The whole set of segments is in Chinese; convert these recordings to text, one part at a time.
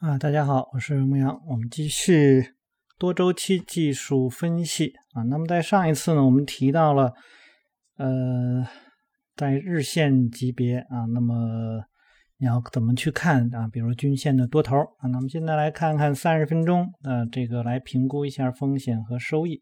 啊，大家好，我是牧羊，我们继续多周期技术分析啊。那么在上一次呢，我们提到了呃，在日线级别啊，那么你要怎么去看啊？比如均线的多头啊。那么现在来看看三十分钟的这个来评估一下风险和收益。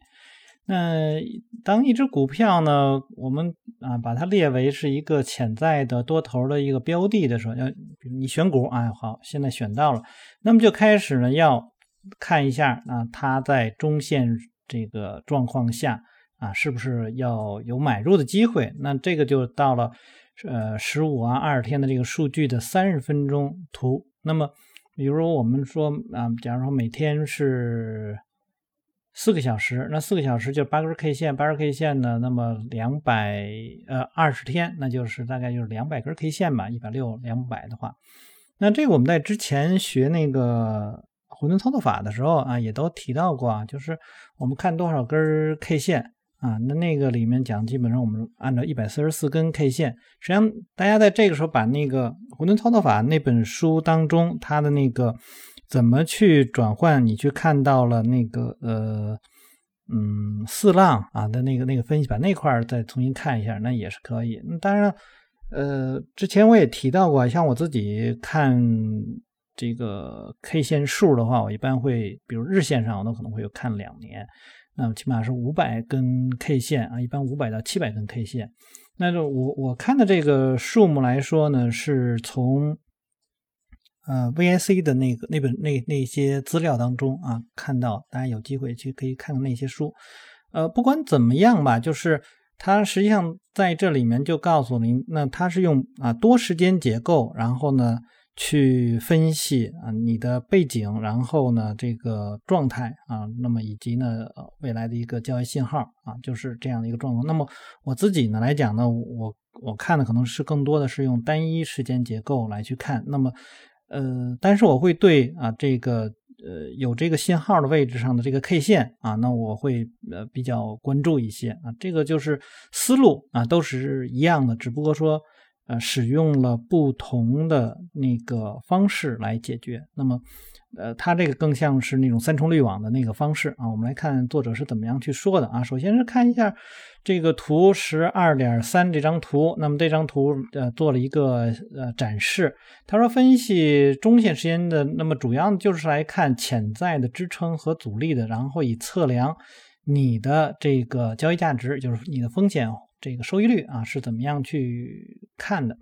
那当一只股票呢，我们啊把它列为是一个潜在的多头的一个标的的时候，要比如你选股啊，好，现在选到了，那么就开始呢要看一下啊，它在中线这个状况下啊，是不是要有买入的机会？那这个就到了呃十五啊二十天的这个数据的三十分钟图。那么比如我们说啊，假如说每天是。四个小时，那四个小时就八根 K 线，八根 K 线呢，那么两百呃二十天，那就是大概就是两百根 K 线吧，一百六两百的话，那这个我们在之前学那个混沌操作法的时候啊，也都提到过啊，就是我们看多少根 K 线啊，那那个里面讲，基本上我们按照一百四十四根 K 线，实际上大家在这个时候把那个混沌操作法那本书当中它的那个。怎么去转换？你去看到了那个呃，嗯，四浪啊的那个那个分析，把那块儿再重新看一下，那也是可以。当然，呃，之前我也提到过，像我自己看这个 K 线数的话，我一般会，比如日线上，我都可能会有看两年，那么起码是五百根 K 线啊，一般五百到七百根 K 线。那就我我看的这个数目来说呢，是从。呃，VIC 的那个那本那那些资料当中啊，看到大家有机会去可以看看那些书。呃，不管怎么样吧，就是它实际上在这里面就告诉您，那它是用啊多时间结构，然后呢去分析啊你的背景，然后呢这个状态啊，那么以及呢未来的一个交易信号啊，就是这样的一个状况。那么我自己呢来讲呢，我我看的可能是更多的是用单一时间结构来去看，那么。呃，但是我会对啊这个呃有这个信号的位置上的这个 K 线啊，那我会呃比较关注一些啊，这个就是思路啊都是一样的，只不过说呃使用了不同的那个方式来解决。那么。呃，它这个更像是那种三重滤网的那个方式啊。我们来看作者是怎么样去说的啊。首先是看一下这个图十二点三这张图，那么这张图呃做了一个呃展示。他说分析中线时间的，那么主要就是来看潜在的支撑和阻力的，然后以测量你的这个交易价值，就是你的风险这个收益率啊是怎么样去看的。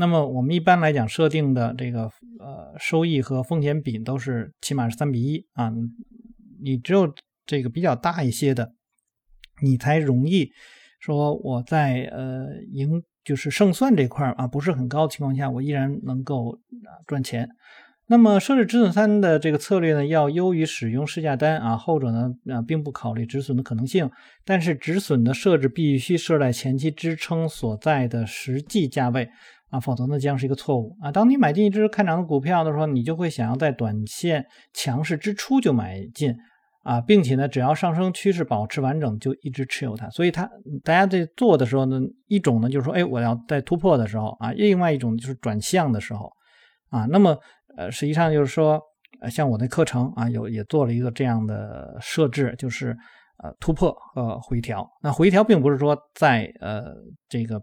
那么我们一般来讲设定的这个呃收益和风险比都是起码是三比一啊，你只有这个比较大一些的，你才容易说我在呃赢就是胜算这块啊不是很高的情况下，我依然能够啊赚钱。那么设置止损三的这个策略呢，要优于使用市价单啊，后者呢啊并不考虑止损的可能性，但是止损的设置必须设在前期支撑所在的实际价位。啊，否则呢将是一个错误啊！当你买进一只看涨的股票的时候，你就会想要在短线强势之初就买进啊，并且呢，只要上升趋势保持完整，就一直持有它。所以它大家在做的时候呢，一种呢就是说，哎，我要在突破的时候啊；另外一种就是转向的时候啊。那么呃，实际上就是说，呃，像我的课程啊，有也做了一个这样的设置，就是呃突破和回调。那回调并不是说在呃这个。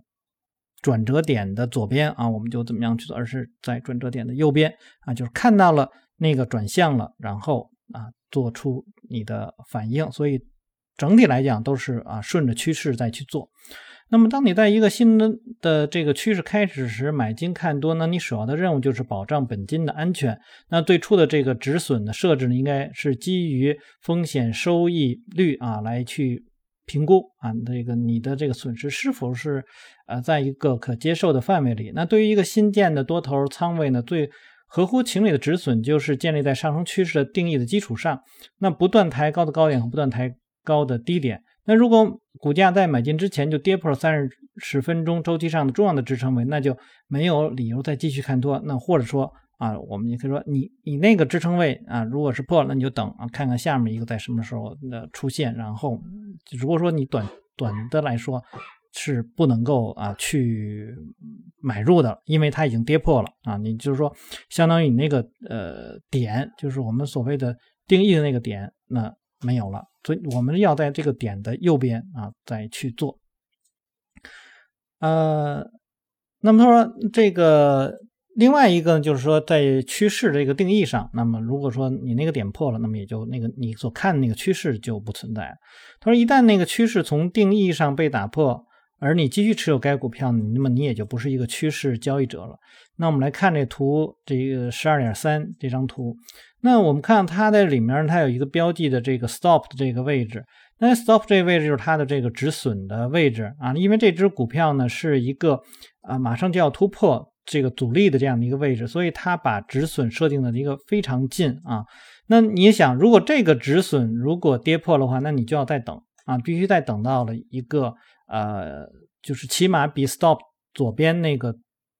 转折点的左边啊，我们就怎么样去做，而是在转折点的右边啊，就是看到了那个转向了，然后啊做出你的反应。所以整体来讲都是啊顺着趋势再去做。那么当你在一个新的的这个趋势开始时买进看多，那你首要的任务就是保障本金的安全。那最初的这个止损的设置呢，应该是基于风险收益率啊来去。评估啊，这个你的这个损失是否是呃在一个可接受的范围里？那对于一个新建的多头仓位呢，最合乎情理的止损就是建立在上升趋势的定义的基础上，那不断抬高的高点和不断抬高的低点。那如果股价在买进之前就跌破了三十分钟周期上的重要的支撑位，那就没有理由再继续看多。那或者说。啊，我们也可以说，你你那个支撑位啊，如果是破了，那你就等啊，看看下面一个在什么时候的出现。然后，如果说你短短的来说，是不能够啊去买入的，因为它已经跌破了啊。你就是说，相当于你那个呃点，就是我们所谓的定义的那个点，那没有了。所以我们要在这个点的右边啊再去做。呃，那么他说这个。另外一个就是说，在趋势这个定义上，那么如果说你那个点破了，那么也就那个你所看那个趋势就不存在。他说，一旦那个趋势从定义上被打破，而你继续持有该股票，那么你也就不是一个趋势交易者了。那我们来看这图，这个十二点三这张图，那我们看它在里面，它有一个标记的这个 stop 的这个位置，那 stop 这个位置就是它的这个止损的位置啊，因为这只股票呢是一个啊马上就要突破。这个阻力的这样的一个位置，所以它把止损设定的一个非常近啊。那你想，如果这个止损如果跌破的话，那你就要再等啊，必须再等到了一个呃，就是起码比 stop 左边那个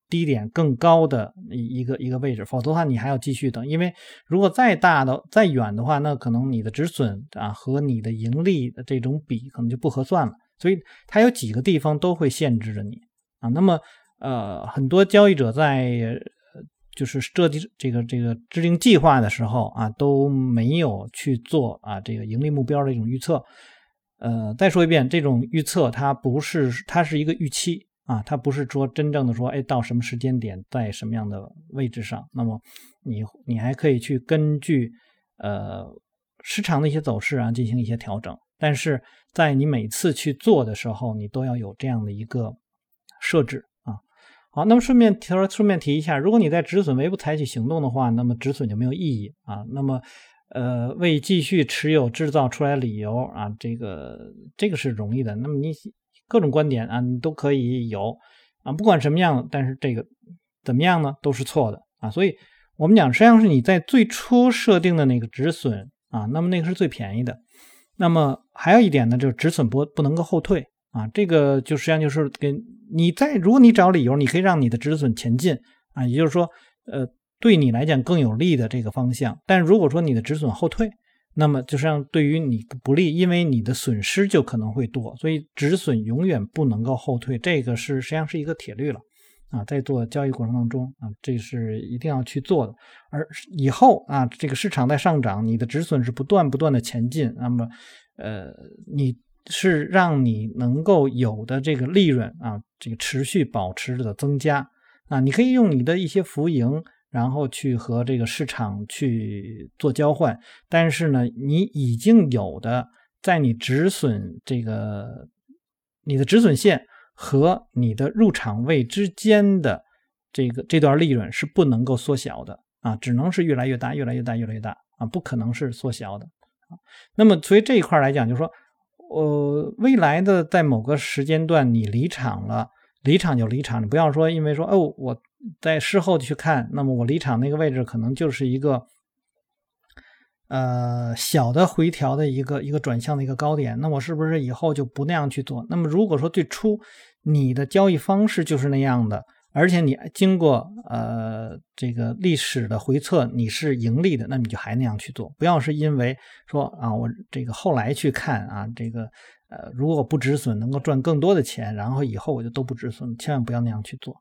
低点更高的一个一个位置，否则的话你还要继续等，因为如果再大的再远的话，那可能你的止损啊和你的盈利的这种比可能就不合算了。所以它有几个地方都会限制着你啊。那么。呃，很多交易者在就是设计这个这个制定计划的时候啊，都没有去做啊这个盈利目标的一种预测。呃，再说一遍，这种预测它不是它是一个预期啊，它不是说真正的说，哎，到什么时间点在什么样的位置上，那么你你还可以去根据呃市场的一些走势啊进行一些调整。但是在你每次去做的时候，你都要有这样的一个设置。好，那么顺便提顺便提一下，如果你在止损位不采取行动的话，那么止损就没有意义啊。那么，呃，为继续持有制造出来理由啊，这个这个是容易的。那么你各种观点啊，你都可以有啊，不管什么样，但是这个怎么样呢，都是错的啊。所以我们讲，实际上是你在最初设定的那个止损啊，那么那个是最便宜的。那么还有一点呢，就是止损不不能够后退。啊，这个就实际上就是跟你在，如果你找理由，你可以让你的止损前进啊，也就是说，呃，对你来讲更有利的这个方向。但如果说你的止损后退，那么就实际上对于你不利，因为你的损失就可能会多。所以止损永远不能够后退，这个是实际上是一个铁律了啊，在做交易过程当中啊，这是一定要去做的。而以后啊，这个市场在上涨，你的止损是不断不断的前进，那么呃，你。是让你能够有的这个利润啊，这个持续保持的增加啊，你可以用你的一些浮盈，然后去和这个市场去做交换。但是呢，你已经有的在你止损这个你的止损线和你的入场位之间的这个这段利润是不能够缩小的啊，只能是越来越大，越来越大，越来越大啊，不可能是缩小的。那么，所以这一块来讲，就是说。呃，未来的在某个时间段你离场了，离场就离场，你不要说因为说哦，我在事后去看，那么我离场那个位置可能就是一个呃小的回调的一个一个转向的一个高点，那我是不是以后就不那样去做？那么如果说最初你的交易方式就是那样的。而且你经过呃这个历史的回测，你是盈利的，那你就还那样去做，不要是因为说啊我这个后来去看啊这个呃如果不止损能够赚更多的钱，然后以后我就都不止损，千万不要那样去做。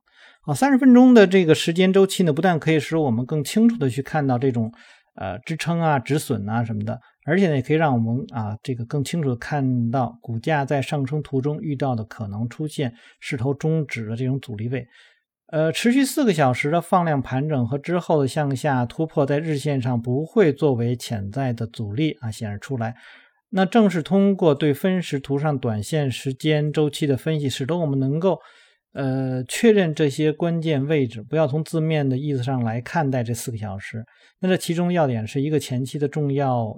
好，三十分钟的这个时间周期呢，不但可以使我们更清楚的去看到这种呃支撑啊止损啊什么的，而且呢也可以让我们啊这个更清楚的看到股价在上升途中遇到的可能出现势头终止的这种阻力位。呃，持续四个小时的放量盘整和之后的向下突破，在日线上不会作为潜在的阻力啊显示出来。那正是通过对分时图上短线时间周期的分析，使得我们能够呃确认这些关键位置。不要从字面的意思上来看待这四个小时。那这其中要点是一个前期的重要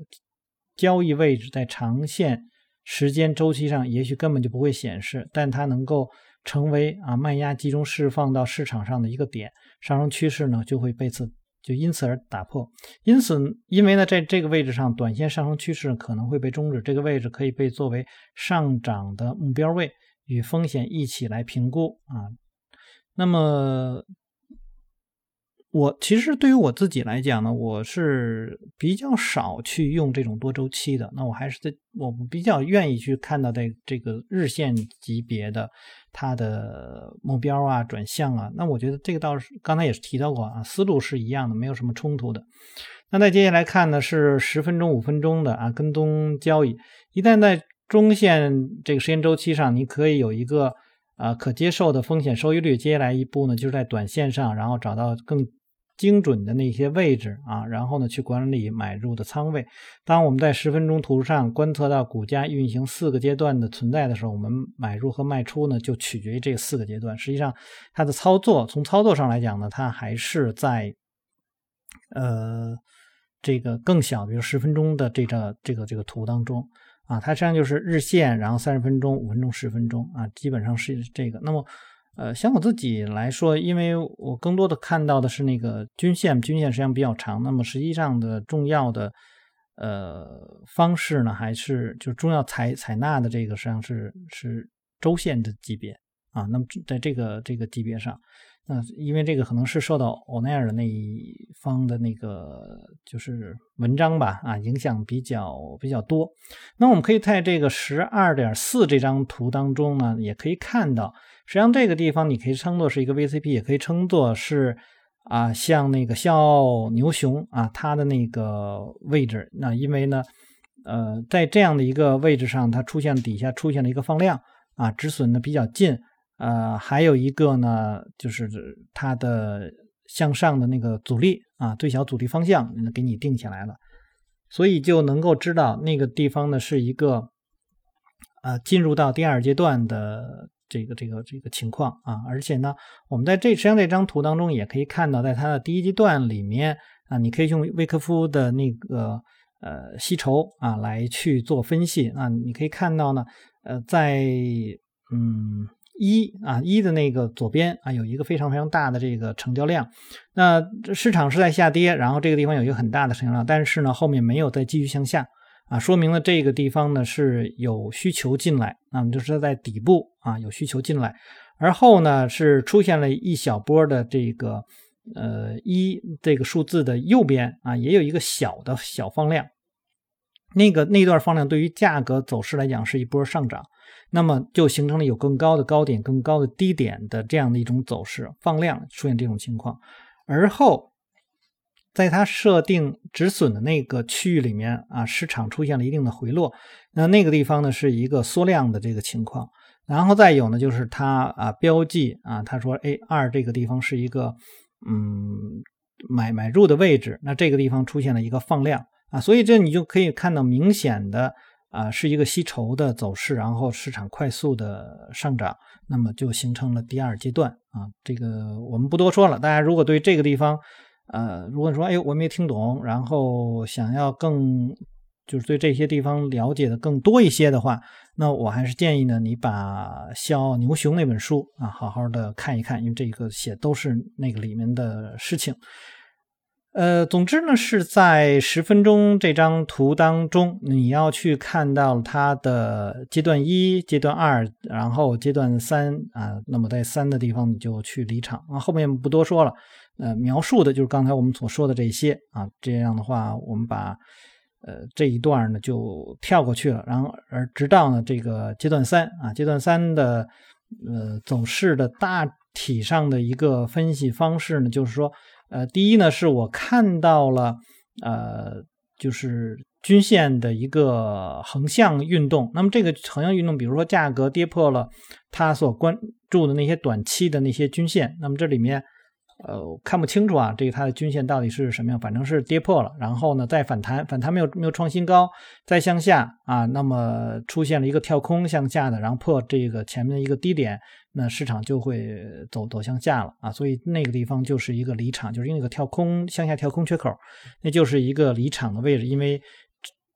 交易位置，在长线时间周期上也许根本就不会显示，但它能够。成为啊卖压集中释放到市场上的一个点，上升趋势呢就会被此就因此而打破。因此，因为呢在这个位置上，短线上升趋势可能会被终止。这个位置可以被作为上涨的目标位，与风险一起来评估啊。那么我其实对于我自己来讲呢，我是比较少去用这种多周期的。那我还是在我比较愿意去看到这这个日线级别的它的目标啊、转向啊。那我觉得这个倒是刚才也是提到过啊，思路是一样的，没有什么冲突的。那再接下来看呢是十分钟、五分钟的啊跟踪交易。一旦在中线这个时间周期上，你可以有一个啊可接受的风险收益率。接下来一步呢，就是在短线上，然后找到更。精准的那些位置啊，然后呢去管理买入的仓位。当我们在十分钟图上观测到股价运行四个阶段的存在的时候，我们买入和卖出呢就取决于这四个阶段。实际上，它的操作从操作上来讲呢，它还是在呃这个更小，比如十分钟的这个这个这个图当中啊，它实际上就是日线，然后三十分钟、五分钟、十分钟啊，基本上是这个。那么呃，像我自己来说，因为我更多的看到的是那个均线，均线实际上比较长。那么实际上的重要的呃方式呢，还是就重要采采纳的这个实际上是是周线的级别啊。那么在这个这个级别上。那因为这个可能是受到欧奈尔的那一方的那个就是文章吧，啊，影响比较比较多。那我们可以在这个十二点四这张图当中呢，也可以看到，实际上这个地方你可以称作是一个 VCP，也可以称作是啊，像那个笑傲牛熊啊，它的那个位置。那因为呢，呃，在这样的一个位置上，它出现底下出现了一个放量啊，止损呢比较近。呃，还有一个呢，就是它的向上的那个阻力啊，最小阻力方向给你定下来了，所以就能够知道那个地方呢是一个呃进入到第二阶段的这个这个这个情况啊，而且呢，我们在这实际上这张图当中也可以看到，在它的第一阶段里面啊，你可以用威克夫的那个呃吸筹啊来去做分析啊，你可以看到呢，呃，在嗯。一啊一的那个左边啊有一个非常非常大的这个成交量，那市场是在下跌，然后这个地方有一个很大的成交量，但是呢后面没有再继续向下啊，说明了这个地方呢是有需求进来，那么就是在底部啊有需求进来，而后呢是出现了一小波的这个呃一这个数字的右边啊也有一个小的小放量，那个那段放量对于价格走势来讲是一波上涨。那么就形成了有更高的高点、更高的低点的这样的一种走势，放量出现这种情况，而后在它设定止损的那个区域里面啊，市场出现了一定的回落，那那个地方呢是一个缩量的这个情况，然后再有呢就是它啊标记啊，他说 A 二这个地方是一个嗯买买入的位置，那这个地方出现了一个放量啊，所以这你就可以看到明显的。啊，是一个吸筹的走势，然后市场快速的上涨，那么就形成了第二阶段啊。这个我们不多说了。大家如果对这个地方，呃，如果你说哎我没听懂，然后想要更就是对这些地方了解的更多一些的话，那我还是建议呢，你把《笑傲牛熊》那本书啊，好好的看一看，因为这个写都是那个里面的事情。呃，总之呢，是在十分钟这张图当中，你要去看到它的阶段一、阶段二，然后阶段三啊。那么在三的地方，你就去离场啊。后面不多说了，呃，描述的就是刚才我们所说的这些啊。这样的话，我们把呃这一段呢就跳过去了，然后而直到呢这个阶段三啊，阶段三的呃走势的大体上的一个分析方式呢，就是说。呃，第一呢，是我看到了，呃，就是均线的一个横向运动。那么这个横向运动，比如说价格跌破了它所关注的那些短期的那些均线，那么这里面。呃，看不清楚啊，这个它的均线到底是什么样？反正是跌破了，然后呢再反弹，反弹没有没有创新高，再向下啊，那么出现了一个跳空向下的，然后破这个前面的一个低点，那市场就会走走向下了啊，所以那个地方就是一个离场，就是那个跳空向下跳空缺口，那就是一个离场的位置，因为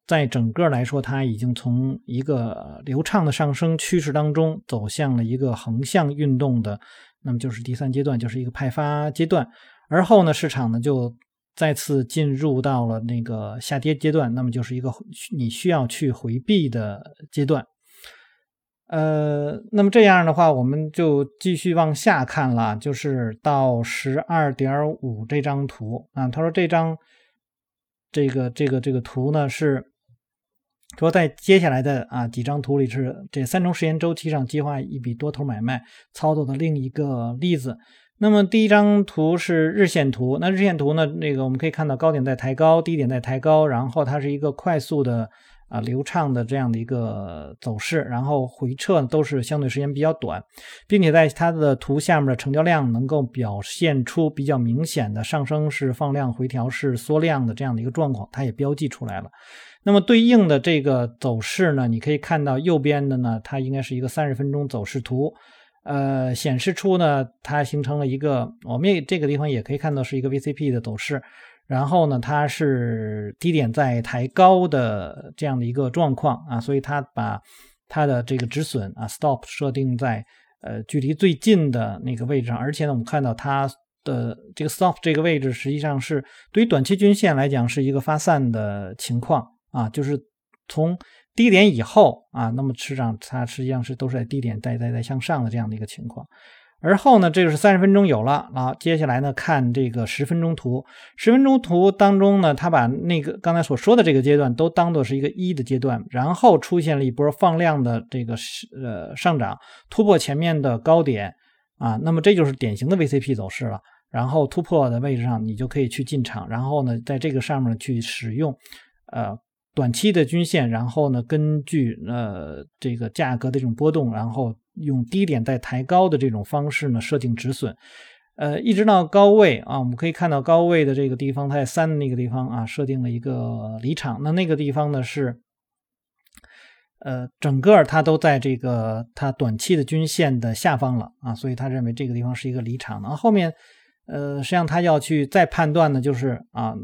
在整个来说，它已经从一个流畅的上升趋势当中走向了一个横向运动的。那么就是第三阶段，就是一个派发阶段，而后呢，市场呢就再次进入到了那个下跌阶段，那么就是一个你需要去回避的阶段。呃，那么这样的话，我们就继续往下看了，就是到十二点五这张图啊。他说这张这个这个这个图呢是说在接下来的啊几张图里是这三重时间周期上计划一笔多头买卖操作的另一个例子。那么第一张图是日线图，那日线图呢，那个我们可以看到高点在抬高，低点在抬高，然后它是一个快速的。啊，流畅的这样的一个走势，然后回撤都是相对时间比较短，并且在它的图下面的成交量能够表现出比较明显的上升是放量、回调是缩量的这样的一个状况，它也标记出来了。那么对应的这个走势呢，你可以看到右边的呢，它应该是一个三十分钟走势图，呃，显示出呢，它形成了一个，我们也这个地方也可以看到是一个 VCP 的走势。然后呢，它是低点在抬高的这样的一个状况啊，所以它把它的这个止损啊 stop 设定在呃距离最近的那个位置上，而且呢，我们看到它的这个 stop 这个位置实际上是对于短期均线来讲是一个发散的情况啊，就是从低点以后啊，那么市场它实际上是都是在低点在在在向上的这样的一个情况。而后呢，这个是三十分钟有了啊，接下来呢看这个十分钟图。十分钟图当中呢，它把那个刚才所说的这个阶段都当做是一个一的阶段，然后出现了一波放量的这个呃上涨，突破前面的高点啊，那么这就是典型的 VCP 走势了。然后突破的位置上，你就可以去进场，然后呢，在这个上面去使用呃短期的均线，然后呢，根据呃这个价格的这种波动，然后。用低点再抬高的这种方式呢，设定止损，呃，一直到高位啊，我们可以看到高位的这个地方，它在三的那个地方啊，设定了一个离场。那那个地方呢是，呃，整个它都在这个它短期的均线的下方了啊，所以他认为这个地方是一个离场。然后后面。呃，实际上他要去再判断呢，就是啊，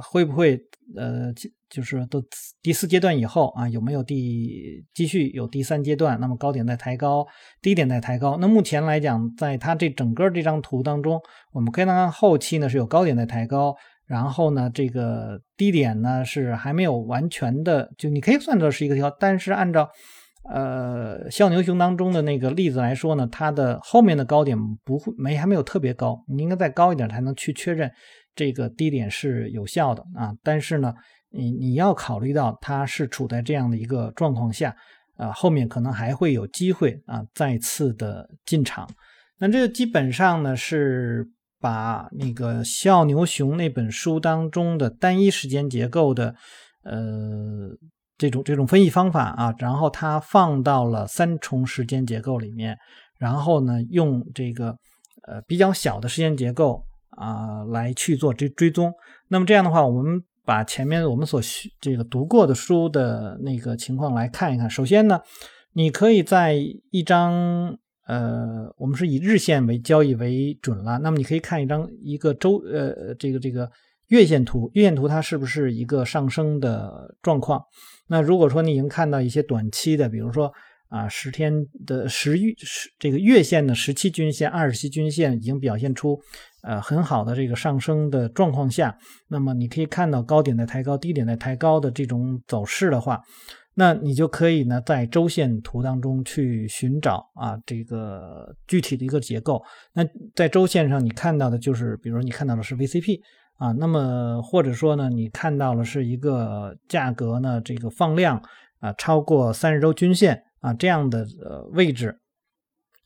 会不会呃，就是都第四阶段以后啊，有没有第继续有第三阶段？那么高点在抬高，低点在抬高。那目前来讲，在它这整个这张图当中，我们可以看后期呢是有高点在抬高，然后呢这个低点呢是还没有完全的，就你可以算作是一个调，但是按照。呃，笑牛熊当中的那个例子来说呢，它的后面的高点不会没还没有特别高，你应该再高一点才能去确认这个低点是有效的啊。但是呢，你你要考虑到它是处在这样的一个状况下，啊，后面可能还会有机会啊再次的进场。那这个基本上呢是把那个笑牛熊那本书当中的单一时间结构的呃。这种这种分析方法啊，然后它放到了三重时间结构里面，然后呢，用这个呃比较小的时间结构啊来去做追追踪。那么这样的话，我们把前面我们所这个读过的书的那个情况来看一看。首先呢，你可以在一张呃，我们是以日线为交易为准了。那么你可以看一张一个周呃这个这个月线图，月线图它是不是一个上升的状况？那如果说你已经看到一些短期的，比如说啊十天的十月十这个月线的十七均线、二十期均线已经表现出呃很好的这个上升的状况下，那么你可以看到高点在抬高、低点在抬高的这种走势的话，那你就可以呢在周线图当中去寻找啊这个具体的一个结构。那在周线上你看到的就是，比如你看到的是 VCP。啊，那么或者说呢，你看到了是一个价格呢，这个放量啊，超过三十周均线啊这样的呃位置，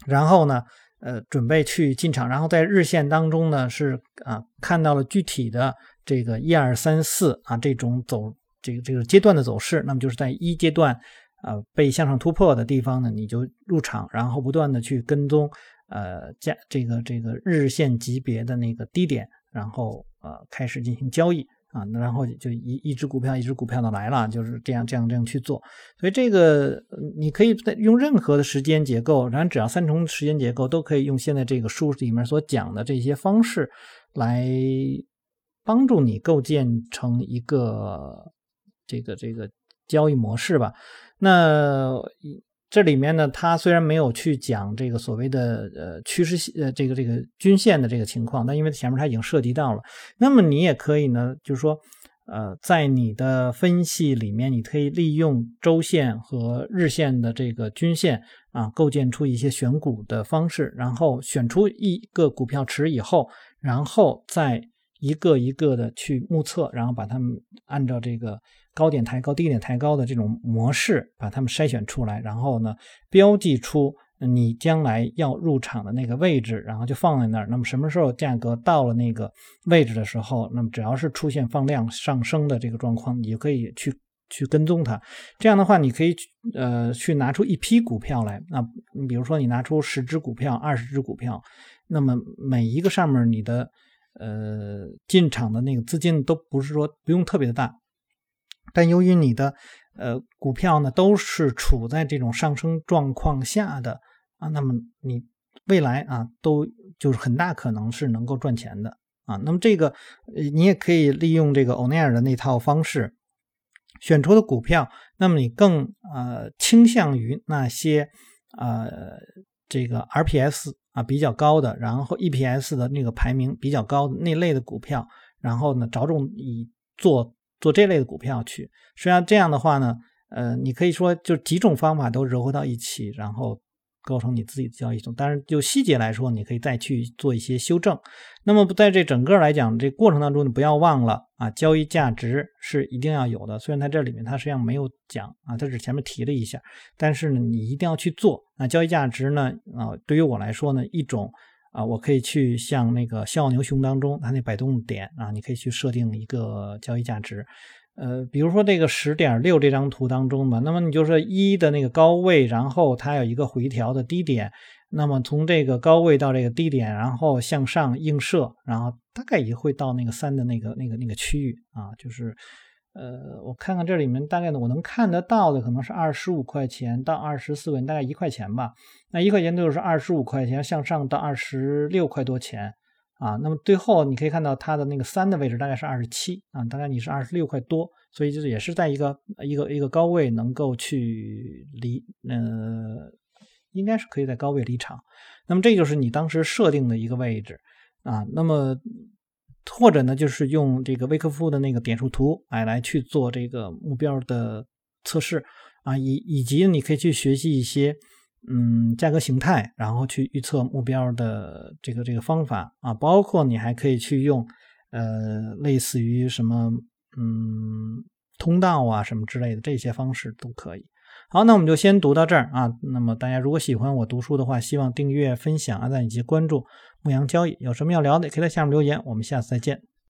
然后呢，呃，准备去进场，然后在日线当中呢是啊看到了具体的这个一二三四啊这种走这个这个阶段的走势，那么就是在一阶段啊被向上突破的地方呢，你就入场，然后不断的去跟踪呃价这个这个日线级别的那个低点，然后。呃，开始进行交易啊，然后就一一只股票一只股票的来了，就是这样这样这样去做。所以这个你可以在用任何的时间结构，然后只要三重时间结构都可以用现在这个书里面所讲的这些方式来帮助你构建成一个这个这个交易模式吧。那。这里面呢，它虽然没有去讲这个所谓的呃趋势线呃这个这个均线的这个情况，但因为前面它已经涉及到了，那么你也可以呢，就是说呃，在你的分析里面，你可以利用周线和日线的这个均线啊，构建出一些选股的方式，然后选出一个股票池以后，然后再一个一个的去目测，然后把它们按照这个高点抬高、低点抬高的这种模式，把它们筛选出来，然后呢，标记出。你将来要入场的那个位置，然后就放在那儿。那么什么时候价格到了那个位置的时候，那么只要是出现放量上升的这个状况，你就可以去去跟踪它。这样的话，你可以呃去拿出一批股票来。那比如说你拿出十只股票、二十只股票，那么每一个上面你的呃进场的那个资金都不是说不用特别的大，但由于你的呃股票呢都是处在这种上升状况下的。啊，那么你未来啊，都就是很大可能是能够赚钱的啊。那么这个，你也可以利用这个欧奈尔的那套方式选出的股票，那么你更呃倾向于那些呃这个 RPS 啊比较高的，然后 EPS 的那个排名比较高的那类的股票，然后呢着重以做做这类的股票去。虽然这样的话呢，呃，你可以说就几种方法都糅合到一起，然后。构成你自己的交易系统，当然就细节来说，你可以再去做一些修正。那么在这整个来讲，这过程当中，你不要忘了啊，交易价值是一定要有的。虽然它这里面它实际上没有讲啊，它只前面提了一下，但是呢，你一定要去做。那交易价值呢，啊，对于我来说呢，一种啊，我可以去像那个笑傲牛熊当中它那摆动点啊，你可以去设定一个交易价值。呃，比如说这个十点六这张图当中吧，那么你就是一的那个高位，然后它有一个回调的低点，那么从这个高位到这个低点，然后向上映射，然后大概也会到那个三的那个那个那个区域啊，就是呃，我看看这里面大概呢，我能看得到的可能是二十五块钱到二十四块钱，大概一块钱吧。那一块钱就是二十五块钱向上到二十六块多钱。啊，那么最后你可以看到它的那个三的位置大概是二十七啊，大概你是二十六块多，所以就是也是在一个一个一个高位能够去离，呃，应该是可以在高位离场。那么这就是你当时设定的一个位置啊。那么或者呢，就是用这个威克夫的那个点数图哎来去做这个目标的测试啊，以以及你可以去学习一些。嗯，价格形态，然后去预测目标的这个这个方法啊，包括你还可以去用，呃，类似于什么嗯通道啊什么之类的这些方式都可以。好，那我们就先读到这儿啊。那么大家如果喜欢我读书的话，希望订阅、分享、按赞以及关注牧羊交易。有什么要聊的，可以在下面留言。我们下次再见。